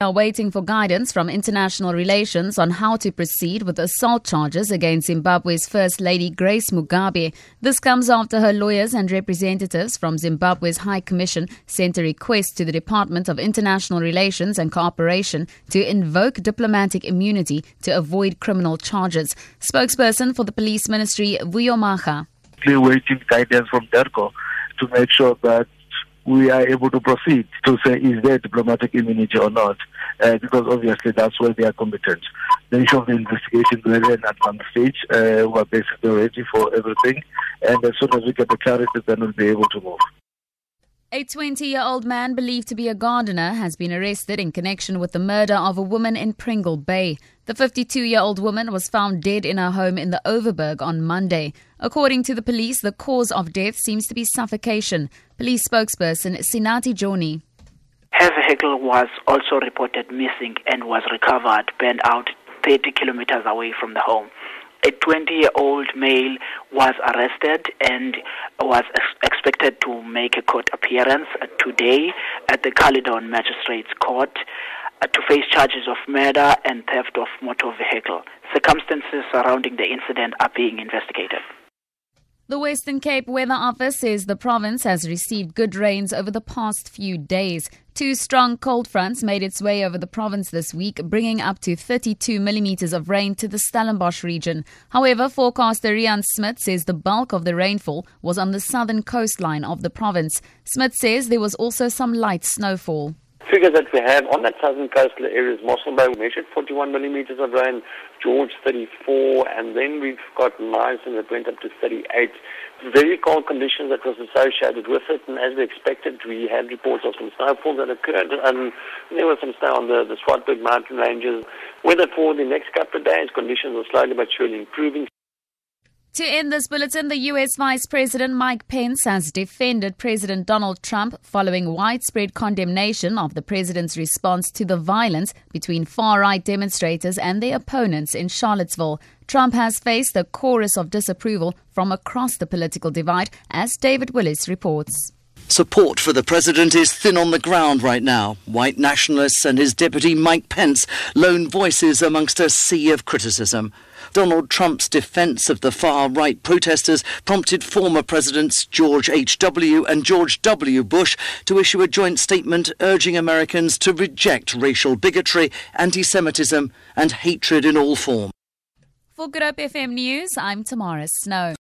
are waiting for guidance from international relations on how to proceed with assault charges against Zimbabwe's First Lady Grace Mugabe. This comes after her lawyers and representatives from Zimbabwe's High Commission sent a request to the Department of International Relations and Cooperation to invoke diplomatic immunity to avoid criminal charges. Spokesperson for the police ministry, Vuyo Mhaga. We're waiting guidance from DIRCO to make sure that we are able to proceed to say is there diplomatic immunity or not, uh, because obviously that's where they are competent. The issue of the investigation is at an advanced stage. Uh, we're basically ready for everything, and as soon as we get the clarity, then we'll be able to move. A 20 year old man believed to be a gardener has been arrested in connection with the murder of a woman in Pringle Bay. The 52 year old woman was found dead in her home in the Overberg on Monday. According to the police, the cause of death seems to be suffocation. Police spokesperson Sinati Joni. Vehicle was also reported missing and was recovered burned out 30 kilometers away from the home a 20 year old male was arrested and was ex- expected to make a court appearance today at the Caledon Magistrates Court Uh, to face charges of murder and theft of motor vehicle. Circumstances surrounding the incident are being investigated. The Western Cape Weather Office says the province has received good rains over the past few days. Two strong cold fronts made its way over the province this week, bringing up to 32 millimeters of rain to the Stellenbosch region. However, forecaster Rian Smith says the bulk of the rainfall was on the southern coastline of the province. Smith says there was also some light snowfall figures that we have on that southern coastal areas, Mossel Bay measured 41 millimeters of rain, George 34, and then we've got Lyson that went up to 38. Very cold conditions that was associated with it, and as we expected, we had reports of some snowfall that occurred, and there was some snow on the, the Swartberg mountain ranges. Weather for the next couple of days, conditions are slowly but surely improving. To end this bulletin, the U.S. Vice President Mike Pence has defended President Donald Trump following widespread condemnation of the president's response to the violence between far right demonstrators and their opponents in Charlottesville. Trump has faced a chorus of disapproval from across the political divide, as David Willis reports. Support for the president is thin on the ground right now. White nationalists and his deputy Mike Pence lone voices amongst a sea of criticism. Donald Trump's defense of the far right protesters prompted former presidents George H.W. and George W. Bush to issue a joint statement urging Americans to reject racial bigotry, anti Semitism, and hatred in all forms. For Good Hope FM News, I'm Tamara Snow.